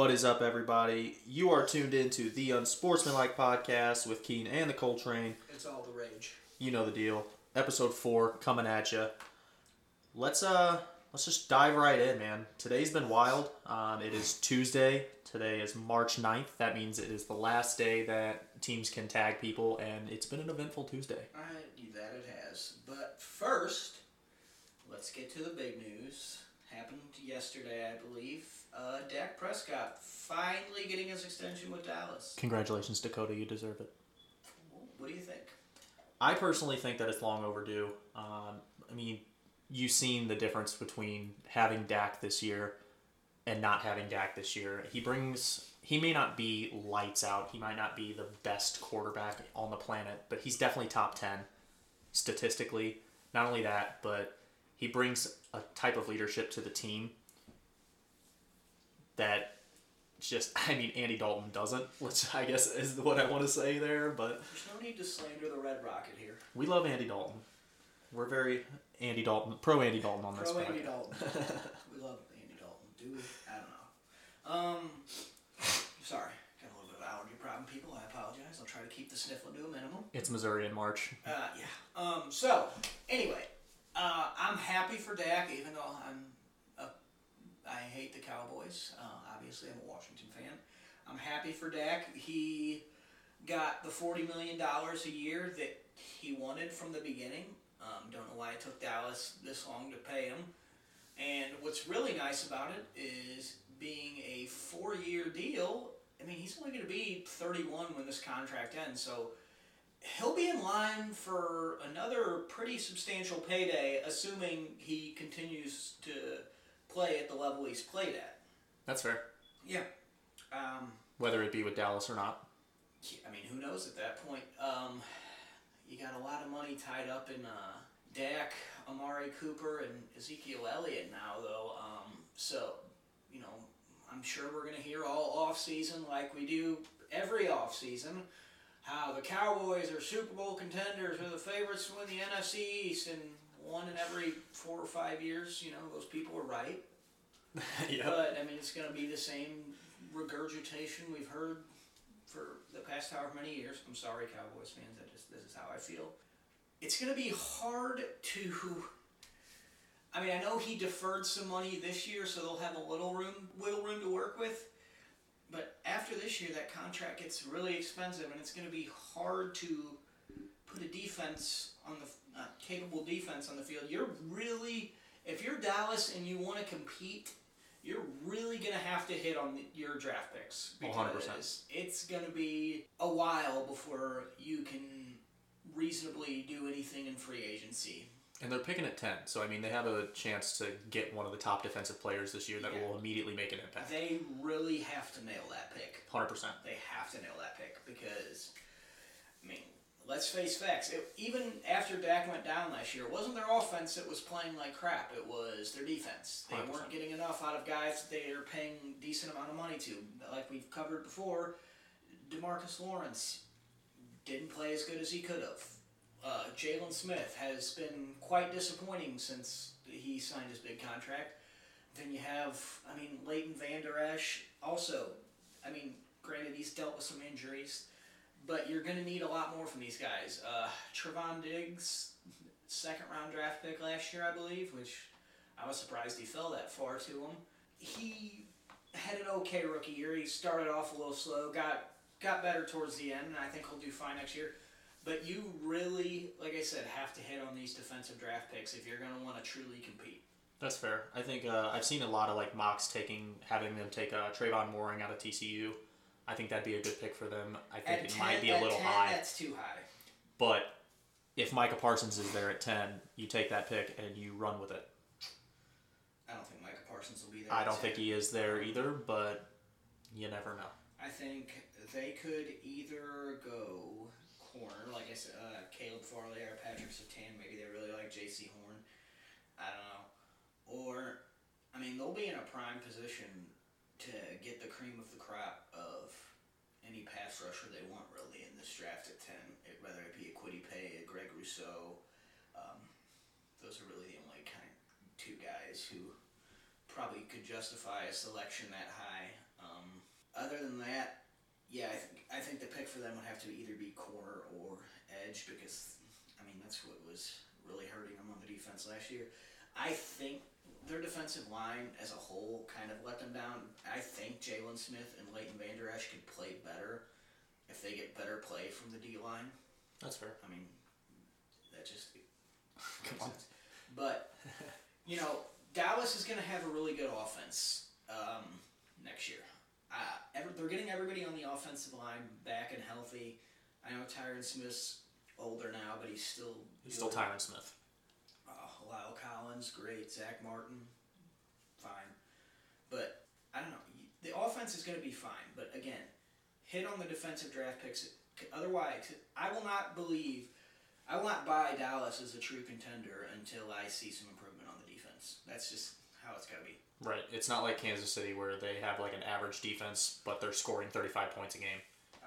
What is up, everybody? You are tuned into the Unsportsmanlike podcast with Keen and the Coltrane. It's all the rage. You know the deal. Episode four coming at you. Let's uh, let's just dive right in, man. Today's been wild. Um, it is Tuesday. Today is March 9th. That means it is the last day that teams can tag people, and it's been an eventful Tuesday. I that it has. But first, let's get to the big news. Yesterday, I believe. Uh, Dak Prescott finally getting his extension with Dallas. Congratulations, Dakota. You deserve it. What do you think? I personally think that it's long overdue. Um, I mean, you've seen the difference between having Dak this year and not having Dak this year. He brings. He may not be lights out. He might not be the best quarterback on the planet, but he's definitely top ten statistically. Not only that, but he brings a type of leadership to the team that just I mean Andy Dalton doesn't, which I guess is what I want to say there, but there's no need to slander the Red Rocket here. We love Andy Dalton. We're very Andy Dalton, pro Andy Dalton on this. Pro Andy Dalton. we love Andy Dalton. Do we? I don't know. Um, sorry, got a little bit of allergy problem, people. I apologize. I'll try to keep the sniffling to a minimum. It's Missouri in March. Uh, yeah. Um. So anyway, uh, I'm happy for Dak, even though I'm I hate the Cowboys. Uh, obviously, I'm a Washington fan. I'm happy for Dak. He got the $40 million a year that he wanted from the beginning. Um, don't know why it took Dallas this long to pay him. And what's really nice about it is being a four year deal. I mean, he's only going to be 31 when this contract ends. So he'll be in line for another pretty substantial payday, assuming he continues to play at the level he's played at. That's fair. Yeah. Um, Whether it be with Dallas or not. I mean, who knows at that point? Um, you got a lot of money tied up in uh, Dak, Amari Cooper, and Ezekiel Elliott now, though. Um, so, you know, I'm sure we're going to hear all off season like we do every off season how the Cowboys are Super Bowl contenders, are the favorites to win the NFC East, and one in every four or five years. You know, those people are right. yeah. But I mean, it's going to be the same regurgitation we've heard for the past however many years. I'm sorry, Cowboys fans. I just this is how I feel. It's going to be hard to. I mean, I know he deferred some money this year, so they'll have a little room, wiggle room to work with. But after this year, that contract gets really expensive, and it's going to be hard to put a defense on the uh, capable defense on the field, you're really, if you're Dallas and you want to compete, you're really going to have to hit on the, your draft picks. Because 100%. It's going to be a while before you can reasonably do anything in free agency. And they're picking at 10, so I mean, they have a chance to get one of the top defensive players this year that yeah. will immediately make an impact. They really have to nail that pick. 100%. They have to nail that pick because, I mean, let's face facts. It, even after Dak went down last year, it wasn't their offense that was playing like crap. It was their defense. They 100%. weren't getting enough out of guys that they are paying decent amount of money to. Like we've covered before, Demarcus Lawrence didn't play as good as he could have. Uh, Jaylon Smith has been quite disappointing since he signed his big contract. Then you have, I mean, Leighton Vander Esch also. I mean, granted, he's dealt with some injuries but you're going to need a lot more from these guys. Uh, Trevon Diggs, second round draft pick last year, I believe, which I was surprised he fell that far to him. He had an okay rookie year. He started off a little slow, got got better towards the end, and I think he'll do fine next year. But you really, like I said, have to hit on these defensive draft picks if you're going to want to truly compete. That's fair. I think uh, I've seen a lot of like mocks taking having them take uh, Trevon Moehrig out of TCU I think that'd be a good pick for them. I think at it 10, might be a little 10, high. That's too high. But if Micah Parsons is there at ten, you take that pick and you run with it. I don't think Micah Parsons will be there. I don't 10. think he is there either, but you never know. I think they could either go corner, like I said, uh, Caleb Farley or Patrick Surtain. Maybe they really like Jaycee Horn. I don't know. Or, I mean, they'll be in a prime position to get the cream of the crop of any pass rusher they want really in this draft at 10, it, whether it be a Kwity Paye, a Greg Rousseau. Um, those are really the only kind of two guys who probably could justify a selection that high. Um, other than that, yeah, I think I think the pick for them would have to either be corner or edge because I mean that's what was really hurting them on the defense last year. I think their defensive line as a whole kind of let them down. I think Jaylon Smith and Leighton Vander Esch could play better if they get better play from the D line. That's fair. I mean, that just Come on. But you know, Dallas is going to have a really good offense um, next year. Uh, ever, they're getting everybody on the offensive line back and healthy. I know Tyron Smith's older now, but he's still He's still good. Tyron Smith. La'el Collins, great. Zack Martin, fine. But I don't know. The offense is going to be fine. But again, hit on the defensive draft picks. Otherwise, I will not believe, I will not buy Dallas as a true contender until I see some improvement on the defense. That's just how it's got to be. Right. It's not like Kansas City where they have like an average defense, but they're scoring 35 points a game. Uh,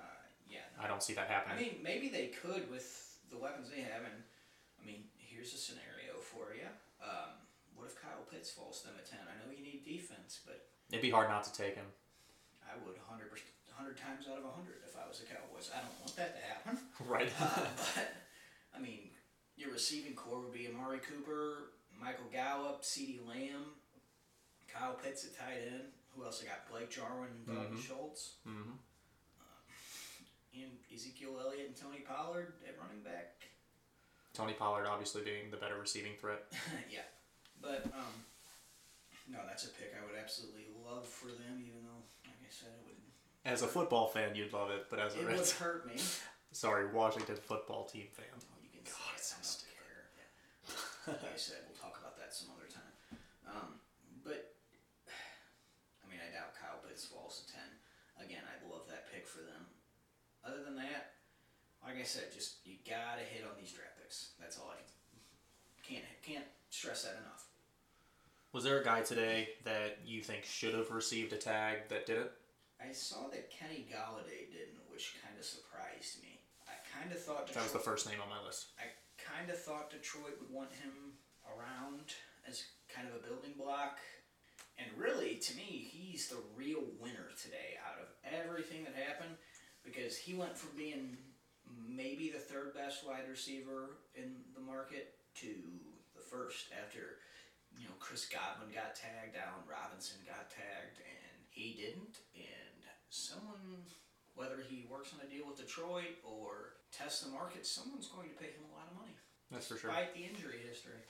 yeah. I don't see that happening. I mean, maybe they could with the weapons they have. And I mean, here's a scenario for you. Um, what if Kyle Pitts falls to them at 10? I know you need defense, but It'd be hard not to take him. I would 100 100 times out of 100 if I was the Cowboys. I don't want that to happen. Right. Uh, but, I mean, your receiving corps would be Amari Cooper, Michael Gallup, CeeDee Lamb, Kyle Pitts at tight end. Who else I got? Blake Jarwin and Dalton Mhm. Schultz. hmm And Ezekiel Elliott and Tony Pollard at running back. Tony Pollard obviously being the better receiving threat. yeah. But, um, no, that's a pick I would absolutely love for them, even though, like I said, it would, As a football fan, you'd love it, but as a it would hurt me. sorry, Washington football team fan. Oh, you can God, it's so I stupid. care. Yeah. like I said, we'll talk about that some other time. Um, but I mean, I doubt Kyle Pitts falls to ten. Again, I love that pick for them. Other than that, like I said, just you gotta hit on these draft picks. That's all I can't can't stress that enough. Was there a guy today that you think should have received a tag that didn't? I saw that Kenny Golladay didn't, which kind of surprised me. I kind of thought That was the first name on my list. I kind of thought Detroit would want him around as kind of a building block. And really, to me, he's the real winner today out of everything that happened because he went from being maybe the third best wide receiver in the market to the first after, you know, Chris Godwin got tagged, Allen Robinson got tagged, and he didn't. And someone, whether he works on a deal with Detroit or tests the market, someone's going to pay him a lot of money. That's for sure. Despite the injury history.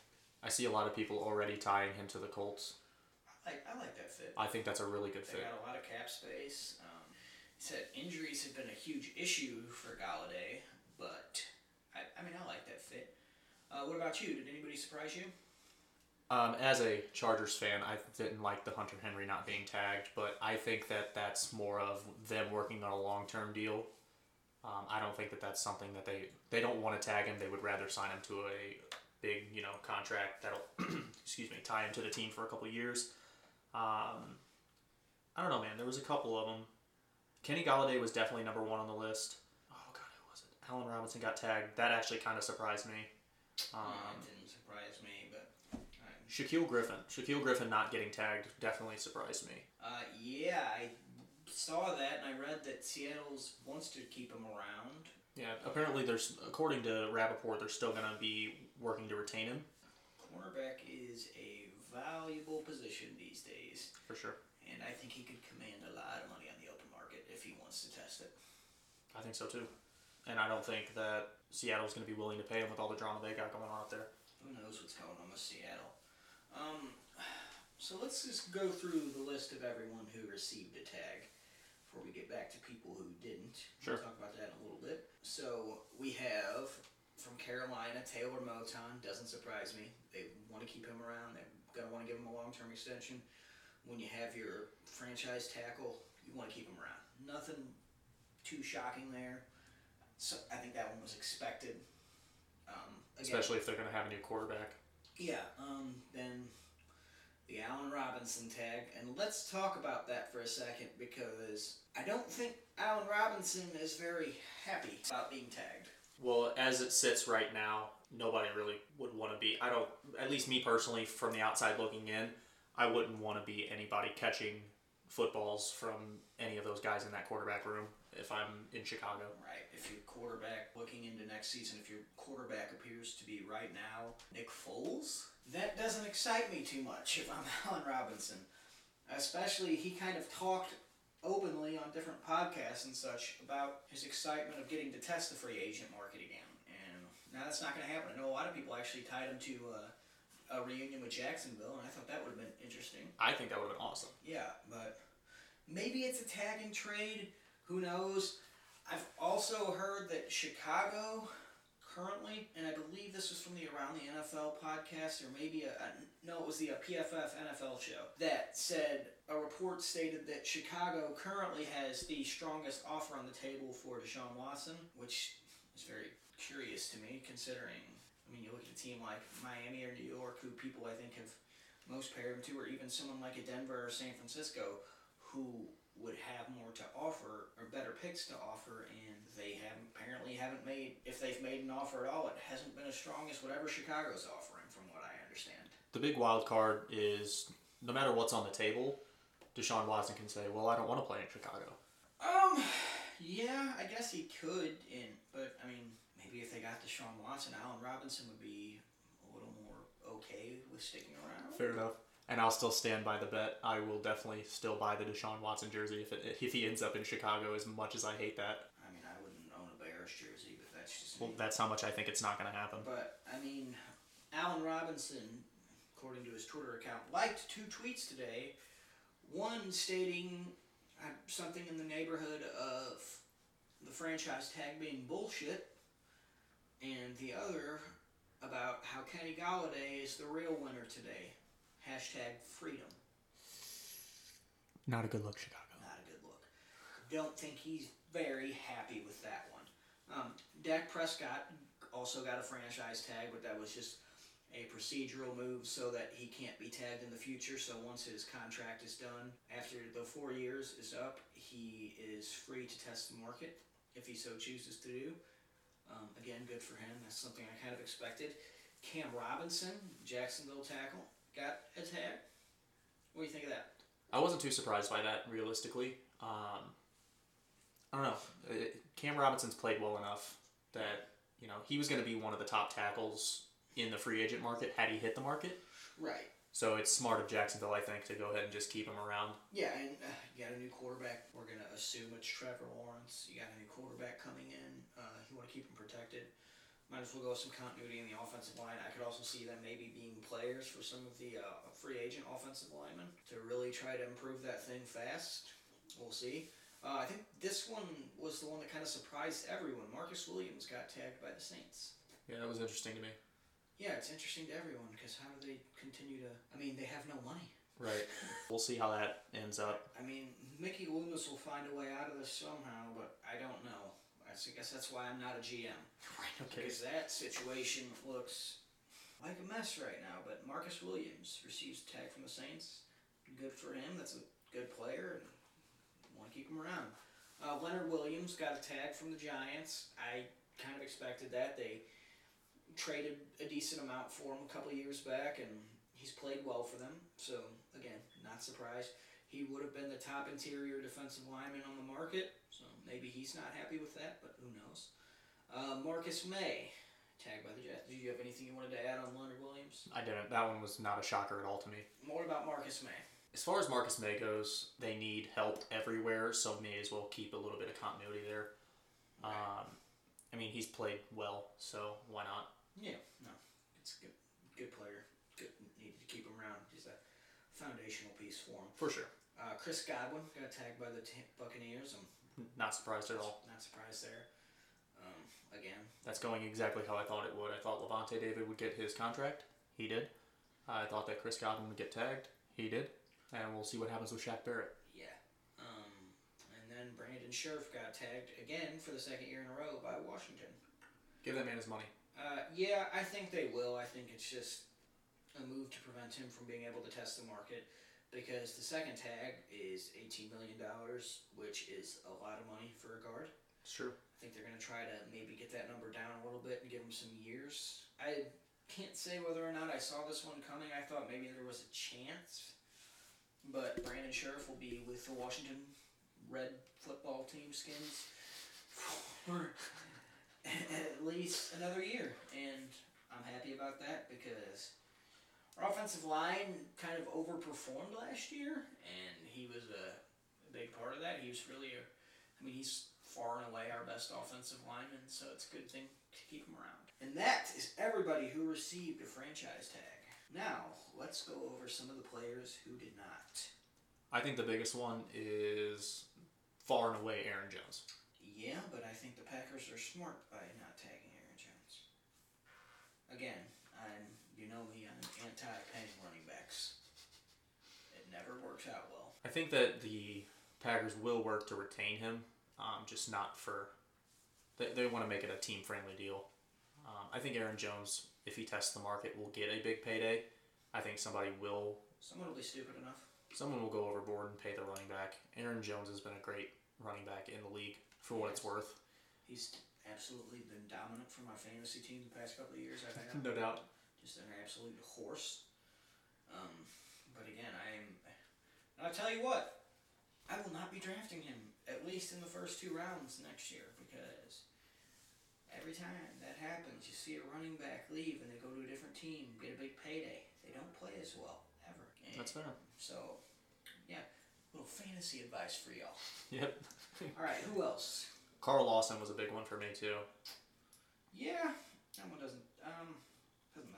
I see a lot of people already tying him to the Colts. I like, I like that fit. I think that's a really good fit They got a lot of cap space. Um, said injuries have been a huge issue for Golladay, but I, I mean, I like that fit. Uh, what about you? Did anybody surprise you? Um, as a Chargers fan, I didn't like the Hunter Henry not being tagged, but I think that that's more of them working on a long term deal. Um, I don't think that that's something that they they don't want to tag him. They would rather sign him to a big you know contract that'll excuse me tie him to the team for a couple years. Um, I don't know, man. There was a couple of them. Kenny Golladay was definitely number one on the list. Oh God, who was it? Allen Robinson got tagged. That actually kind of surprised me. Um, uh, it didn't surprise me, but uh, Shaquill Griffin. Shaquill Griffin not getting tagged definitely surprised me. uh, yeah, I saw that and I read that Seattle's wants to keep him around. Yeah, apparently there's, according to Rapoport, they're still going to be working to retain him Cornerback is a valuable position these days. for sure. And I think he could command a lot of money on the open market if he wants to test it. I think so too. And I don't think that Seattle's going to be willing to pay him with all the drama they got going on up there. Who knows what's going on with Seattle? Um, so let's just go through the list of everyone who received a tag before we get back to people who didn't. Sure. We'll talk about that in a little bit. So we have from Carolina, Taylor Moton. Doesn't surprise me. They want to keep him around. They're going to want to give him a long term extension. When you have your franchise tackle, you want to keep him around. Nothing too shocking there. So I think that one was expected. Um, again, Especially if they're going to have a new quarterback. yeah, um, then the Allen Robinson tag, and let's talk about that for a second because I don't think Allen Robinson is very happy about being tagged. Well, as it sits right now, nobody really would want to be. I don't, at least me personally, from the outside looking in, I wouldn't want to be anybody catching footballs from any of those guys in that quarterback room if I'm in Chicago. Right. If your quarterback looking into next season, if your quarterback appears to be right now Nick Foles, that doesn't excite me too much if I'm Allen Robinson. Especially, he kind of talked openly on different podcasts and such about his excitement of getting to test the free agent market again. And now that's not going to happen. I know a lot of people actually tied him to uh, a reunion with Jacksonville, and I thought that would have been interesting. I think that would have been awesome. Yeah, but maybe it's a tag and trade. Who knows? I've also heard that Chicago currently, and I believe this was from the Around the NFL podcast, or maybe a, a no, it was the a PFF NFL show that said a report stated that Chicago currently has the strongest offer on the table for Deshaun Watson, which is very curious to me, considering. I mean, you look at a team like Miami or New York, who people I think have most paired him to, or even someone like a Denver or San Francisco, who would have more to offer or better picks to offer, and they haven't apparently haven't made. If they've made an offer at all, it hasn't been as strong as whatever Chicago's offering, from what I understand. The big wild card is no matter what's on the table, Deshaun Watson can say, "Well, I don't want to play in Chicago." Um, yeah, I guess he could, in but I mean, Deshaun Watson, Allen Robinson would be a little more okay with sticking around. Fair enough. And I'll still stand by the bet. I will definitely still buy the Deshaun Watson jersey if it, if he ends up in Chicago. As much as I hate that. I mean, I wouldn't own a Bears jersey, but that's just Well, me. that's how much I think it's not going to happen. But I mean, Allen Robinson, according to his Twitter account, liked two tweets today. One stating uh, something in the neighborhood of the franchise tag being bullshit, and the other about how Kenny Golladay is the real winner today. Hashtag freedom. Not a good look, Chicago. Not a good look. Don't think he's very happy with that one. Um, Dak Prescott also got a franchise tag, but that was just a procedural move so that he can't be tagged in the future. So once his contract is done, after the four years is up, he is free to test the market if he so chooses to do. Um, again, good for him. That's something I kind of expected. Cam Robinson, Jacksonville tackle, got a tag. What do you think of that? I wasn't too surprised by that, realistically. Um, I don't know. Uh, Cam Robinson's played well enough that you know he was going to be one of the top tackles in the free agent market had he hit the market. Right. So it's smart of Jacksonville, I think, to go ahead and just keep him around. Yeah, and uh, you got a new quarterback. We're gonna assume it's Trevor Lawrence. You got a new quarterback coming in. Uh, you want to keep him protected. Might as well go with some continuity in the offensive line. I could also see them maybe being players for some of the uh, free agent offensive linemen to really try to improve that thing fast. We'll see. Uh, I think this one was the one that kind of surprised everyone. Marcus Williams got tagged by the Saints. Yeah, that was interesting to me. Yeah, it's interesting to everyone because how do they continue to? I mean, they have no money. Right. we'll see how that ends up. I mean, Mickey Loomis will find a way out of this somehow, but I don't know. I s- I guess that's why I'm not a GM. Right. Okay. Because that situation looks like a mess right now. But Marcus Williams receives a tag from the Saints. Good for him. That's a good player, and want to keep him around. Uh, Leonard Williams got a tag from the Giants. I kind of expected that. They traded a decent amount for him a couple of years back, and he's played well for them. So again, not surprised. He would have been the top interior defensive lineman on the market. So maybe he's not happy with that, but who knows? Uh, Marcus Maye, tagged by the Jets. Did you have anything you wanted to add on Leonard Williams? I didn't. That one was not a shocker at all to me. More about Marcus Maye. As far as Marcus Maye goes, they need help everywhere, so may as well keep a little bit of continuity there. Um, I mean, he's played well, so why not? Yeah, no, it's a good, good player. Good, needed to keep him around. He's a foundational piece for him. For sure. Uh, Chris Godwin got tagged by the t- Buccaneers. I'm Not surprised at all. not surprised there. Um, again, That's going exactly how I thought it would. I thought Lavonte David would get his contract. He did. I thought that Chris Godwin would get tagged. He did. And we'll see what happens with Shaq Barrett. yeah. Um, and then Brandon Scherff got tagged again for the second year in a row by Washington. Give that man his money. Uh, yeah, I think they will. I think it's just a move to prevent him from being able to test the market because the second tag is $18 million, which is a lot of money for a guard. It's true. I think they're going to try to maybe get that number down a little bit and give him some years. I can't say whether or not I saw this one coming. I thought maybe there was a chance. but Brandon Scherff will be with the Washington Red football team skins for at least another year, and I'm happy about that because our offensive line kind of overperformed last year, and he was a big part of that. He was really, a, I mean, he's far and away our best offensive lineman, so it's a good thing to keep him around. And that is everybody who received a franchise tag. Now, let's go over some of the players who did not. I think the biggest one is far and away Aaron Jones. Yeah, but I think the Packers are smart by not tagging Aaron Jones. Again, I'm you know me, Running backs. It never works out well. I think that the Packers will work to retain him, um, just not for. They, they want to make it a team friendly deal. Um, I think Aaron Jones, if he tests the market, will get a big payday. I think somebody will. Someone will be stupid enough. Someone will go overboard and pay the running back. Aaron Jones has been a great running back in the league for what it's worth. He's absolutely been dominant for my fantasy team the past couple of years. I've had no doubt. Just an absolute horse. Um, but again, I'm. I'll tell you what. I will not be drafting him at least in the first two rounds next year because every time that happens, you see a running back leave and they go to a different team, get a big payday. They don't play as well ever. And That's fair. So, yeah, little fantasy advice for y'all. Yep. All right, who else? Carl Lawson was a big one for me too. Yeah, that one doesn't um doesn't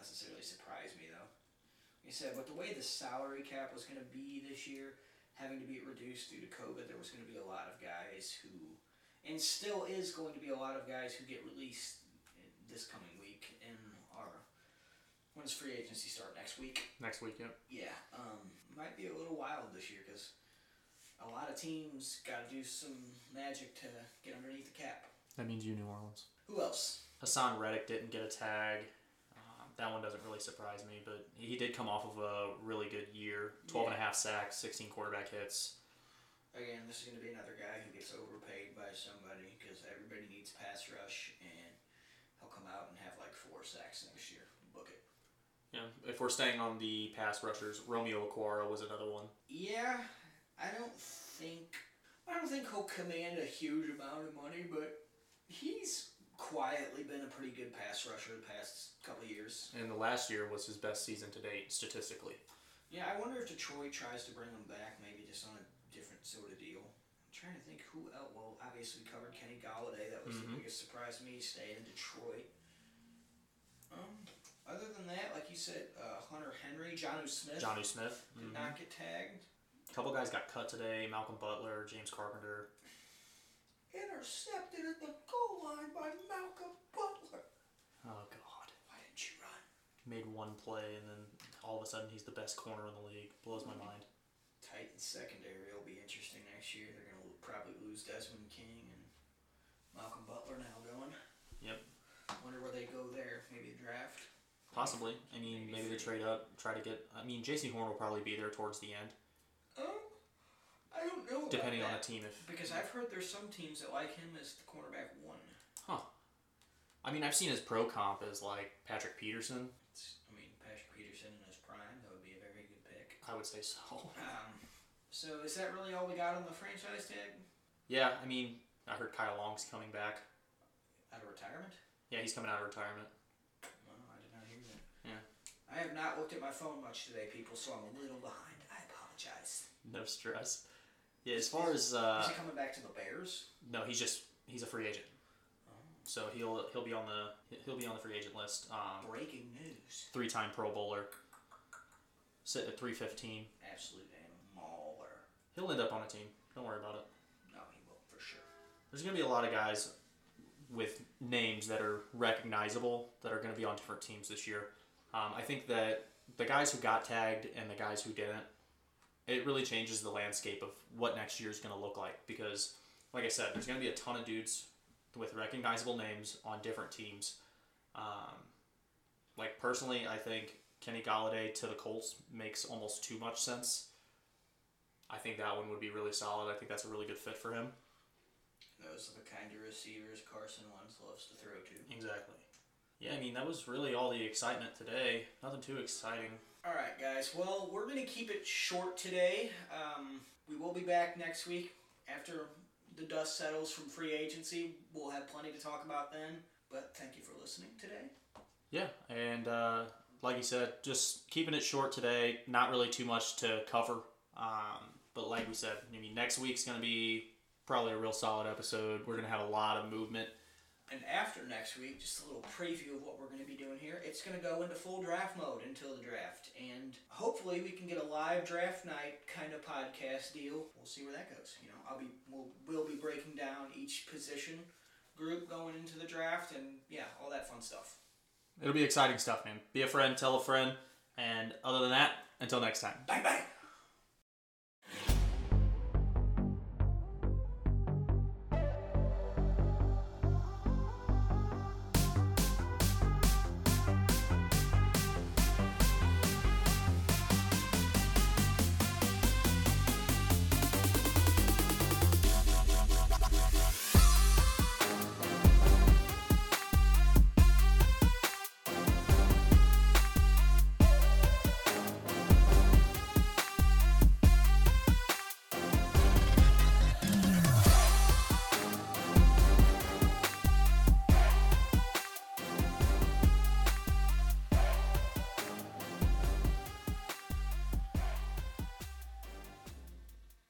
necessarily surprise me though. Like I said, with the way the salary cap was going to be this year, having to be reduced due to COVID, there was going to be a lot of guys who, and still is going to be a lot of guys who get released this coming week in our. When does free agency start next week? Next week, yep. Yeah, um, might be a little wild this year because a lot of teams got to do some magic to get underneath the cap. That means you, New Orleans. Who else? Haason Reddick didn't get a tag. That one doesn't really surprise me, but he did come off of a really good year 12 and a half sacks, 16 quarterback hits. Again, this is going to be another guy who gets overpaid by somebody because everybody needs pass rush, and he'll come out and have like four sacks next year. Book it. Yeah, if we're staying on the pass rushers, Romeo Okwara was another one. Yeah, I don't think I don't think he'll command a huge amount of money, but he's quietly been a pretty good pass rusher the past couple of years. And the last year was his best season to date statistically. Yeah, I wonder if Detroit tries to bring him back, maybe just on a different sort of deal. I'm trying to think who else. Well, obviously we covered Kenny Golladay. That was Mhm. the biggest surprise to me, staying in Detroit. Um, other than that, like you said, uh, Hunter Henry, Jonnu Smith Johnny Smith. did mhm. not get tagged. A couple guys got cut today. Malcolm Butler, James Carpenter. Intercepted at the goal line by Malcolm Butler. Oh God. Why didn't you run? Made one play and then all of a sudden he's the best corner in the league. Blows my mind. Titans secondary will be interesting next year. They're gonna probably lose Desmond King and Malcolm Butler now going. Yep. Wonder where they go there. Maybe a draft. Possibly. I mean, maybe they trade up, try to get. I mean, Jaycee Horn will probably be there towards the end, I don't know. about depending on the team. If Because I've heard there's some teams that like him as the cornerback one. Huh. I mean, I've seen his pro comp as like Patrick Peterson. It's, I mean, Patrick Peterson in his prime, that would be a very good pick. I would say so. Um, so is that really all we got on the franchise tag? Yeah, I mean, I heard Kyle Long's coming back. Out of retirement? Yeah, he's coming out of retirement. Well, I did not hear that. Yeah. I have not looked at my phone much today, people, so I'm a little behind. I apologize. No stress. Yeah, as far as uh, is he coming back to the Bears? no, he's just he's a free agent, so he'll he'll be on the he'll be on the free agent list. Um, Breaking news. three-time Pro Bowler, sitting at three fifteen. Absolute mauler. He'll end up on a team. Don't worry about it. No, he will for sure. There's gonna be a lot of guys with names that are recognizable that are gonna be on different teams this year. Um, I think that the guys who got tagged and the guys who didn't, it really changes the landscape of what next year is gonna look like because, like I said, there's gonna be a ton of dudes with recognizable names on different teams. Um, like personally, I think Kenny Golladay to the Colts makes almost too much sense. I think that one would be really solid. I think that's a really good fit for him. Those are the kind of receivers Carson Wentz loves to throw to. Exactly. Yeah, I mean that was really all the excitement today. Nothing too exciting. All right, guys. Well, we're gonna keep it short today. Um, we will be back next week after the dust settles from free agency. We'll have plenty to talk about then. But thank you for listening today. Yeah, and uh, like you said, just keeping it short today. Not really too much to cover. Um, but like we said, I mean, next week's gonna be probably a real solid episode. We're gonna have a lot of movement. And after next week, just a little preview of what we're going to be doing here. It's going to go into full draft mode until the draft, and hopefully we can get a live draft night kind of podcast deal. We'll see where that goes. You know, I'll be we'll, we'll be breaking down each position group going into the draft, and yeah, all that fun stuff. It'll be exciting stuff, man. Be a friend, tell a friend, and other than that, until next time. Bye bye.